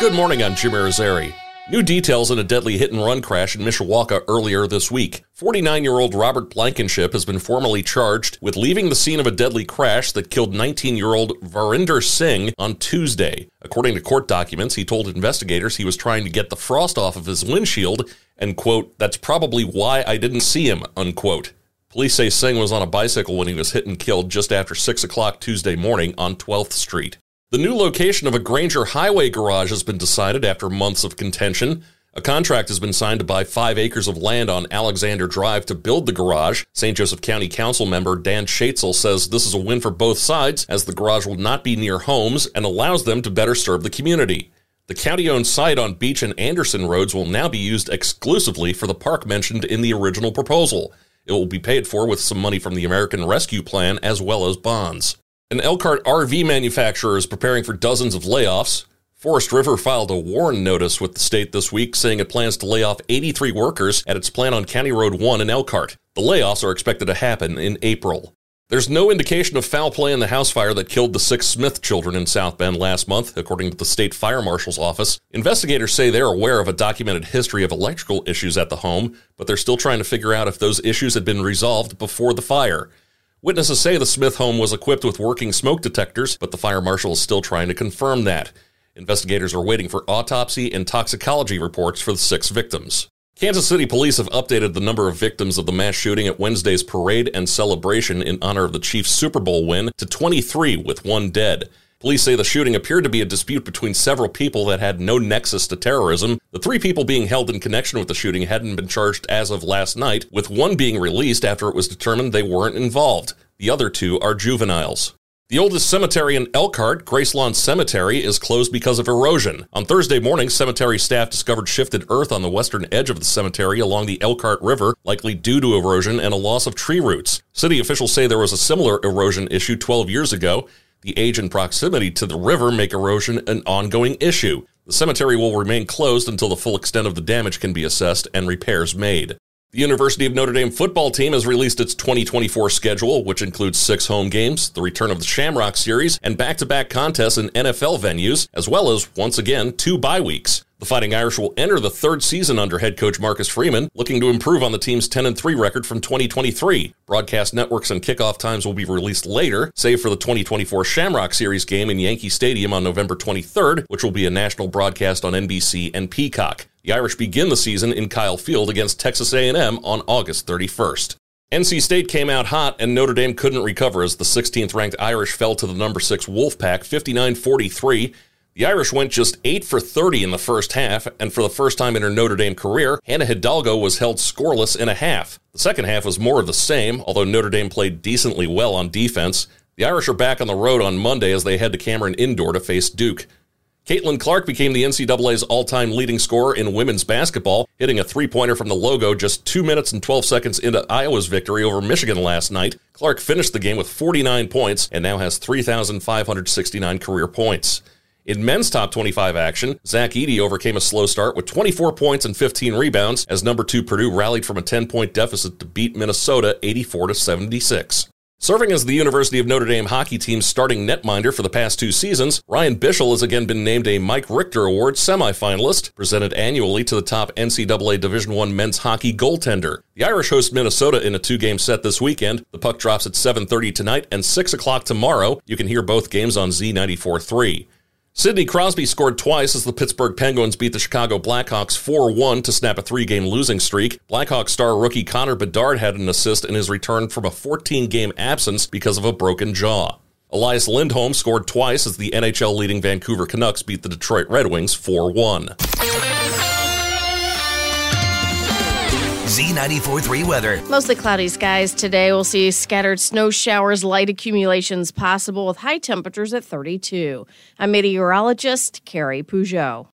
Good morning, I'm Jim Irizarry. New details in a deadly hit and run crash in Mishawaka earlier this week. 49 year old Robert Blankenship has been formally charged with leaving the scene of a deadly crash that killed 19 year old Varinder Singh on Tuesday. According to court documents, he told investigators he was trying to get the frost off of his windshield and, quote, that's probably why I didn't see him, unquote. Police say Singh was on a bicycle when he was hit and killed just after 6 o'clock Tuesday morning on 12th Street. The new location of a Granger Highway garage has been decided after months of contention. A contract has been signed to buy five acres of land on Alexander Drive to build the garage. St. Joseph County Council member Dan Schatzel says this is a win for both sides, as the garage will not be near homes and allows them to better serve the community. The county owned site on Beech and Anderson roads will now be used exclusively for the park mentioned in the original proposal. It will be paid for with some money from the American Rescue Plan as well as bonds. An Elkhart RV manufacturer is preparing for dozens of layoffs. Forest River filed a warn notice with the state this week saying it plans to lay off 83 workers at its plant on County Road 1 in Elkhart. The layoffs are expected to happen in April. There's no indication of foul play in the house fire that killed the six Smith children in South Bend last month, according to the state fire marshal's office. Investigators say they're aware of a documented history of electrical issues at the home, but they're still trying to figure out if those issues had been resolved before the fire. Witnesses say the Smith home was equipped with working smoke detectors, but the fire marshal is still trying to confirm that. Investigators are waiting for autopsy and toxicology reports for the six victims. Kansas City police have updated the number of victims of the mass shooting at Wednesday's parade and celebration in honor of the Chiefs' Super Bowl win to 23, with one dead. Police say the shooting appeared to be a dispute between several people that had no nexus to terrorism. The three people being held in connection with the shooting hadn't been charged as of last night, with one being released after it was determined they weren't involved. The other two are juveniles. The oldest cemetery in Elkhart, Gracelawn Cemetery, is closed because of erosion. On Thursday morning, cemetery staff discovered shifted earth on the western edge of the cemetery along the Elkhart River, likely due to erosion and a loss of tree roots. City officials say there was a similar erosion issue 12 years ago. The age and proximity to the river make erosion an ongoing issue. The cemetery will remain closed until the full extent of the damage can be assessed and repairs made. The University of Notre Dame football team has released its 2024 schedule, which includes six home games, the return of the Shamrock Series, and back to back contests in NFL venues, as well as, once again, two bye weeks. The Fighting Irish will enter the third season under head coach Marcus Freeman, looking to improve on the team's 10 and 3 record from 2023. Broadcast networks and kickoff times will be released later, save for the 2024 Shamrock Series game in Yankee Stadium on November 23rd, which will be a national broadcast on NBC and Peacock. The Irish begin the season in Kyle Field against Texas A&M on August 31st. NC State came out hot and Notre Dame couldn't recover as the 16th ranked Irish fell to the number 6 Wolfpack 59-43 the Irish went just 8 for 30 in the first half, and for the first time in her Notre Dame career, Hannah Hidalgo was held scoreless in a half. The second half was more of the same, although Notre Dame played decently well on defense. The Irish are back on the road on Monday as they head to Cameron Indoor to face Duke. Caitlin Clark became the NCAA's all time leading scorer in women's basketball, hitting a three pointer from the logo just 2 minutes and 12 seconds into Iowa's victory over Michigan last night. Clark finished the game with 49 points and now has 3,569 career points. In men's top 25 action, Zach Edey overcame a slow start with 24 points and 15 rebounds as number 2 Purdue rallied from a 10-point deficit to beat Minnesota 84 to 76. Serving as the University of Notre Dame hockey team's starting netminder for the past two seasons, Ryan Bischel has again been named a Mike Richter Award semifinalist, presented annually to the top NCAA Division I men's hockey goaltender. The Irish host Minnesota in a two-game set this weekend. The puck drops at 7:30 tonight and 6 o'clock tomorrow. You can hear both games on Z94.3. Sidney Crosby scored twice as the Pittsburgh Penguins beat the Chicago Blackhawks 4 1 to snap a three game losing streak. Blackhawks star rookie Connor Bedard had an assist in his return from a 14 game absence because of a broken jaw. Elias Lindholm scored twice as the NHL leading Vancouver Canucks beat the Detroit Red Wings 4 1. Z94.3 weather. Mostly cloudy skies today. We'll see scattered snow showers, light accumulations possible with high temperatures at 32. I'm meteorologist Carrie Peugeot.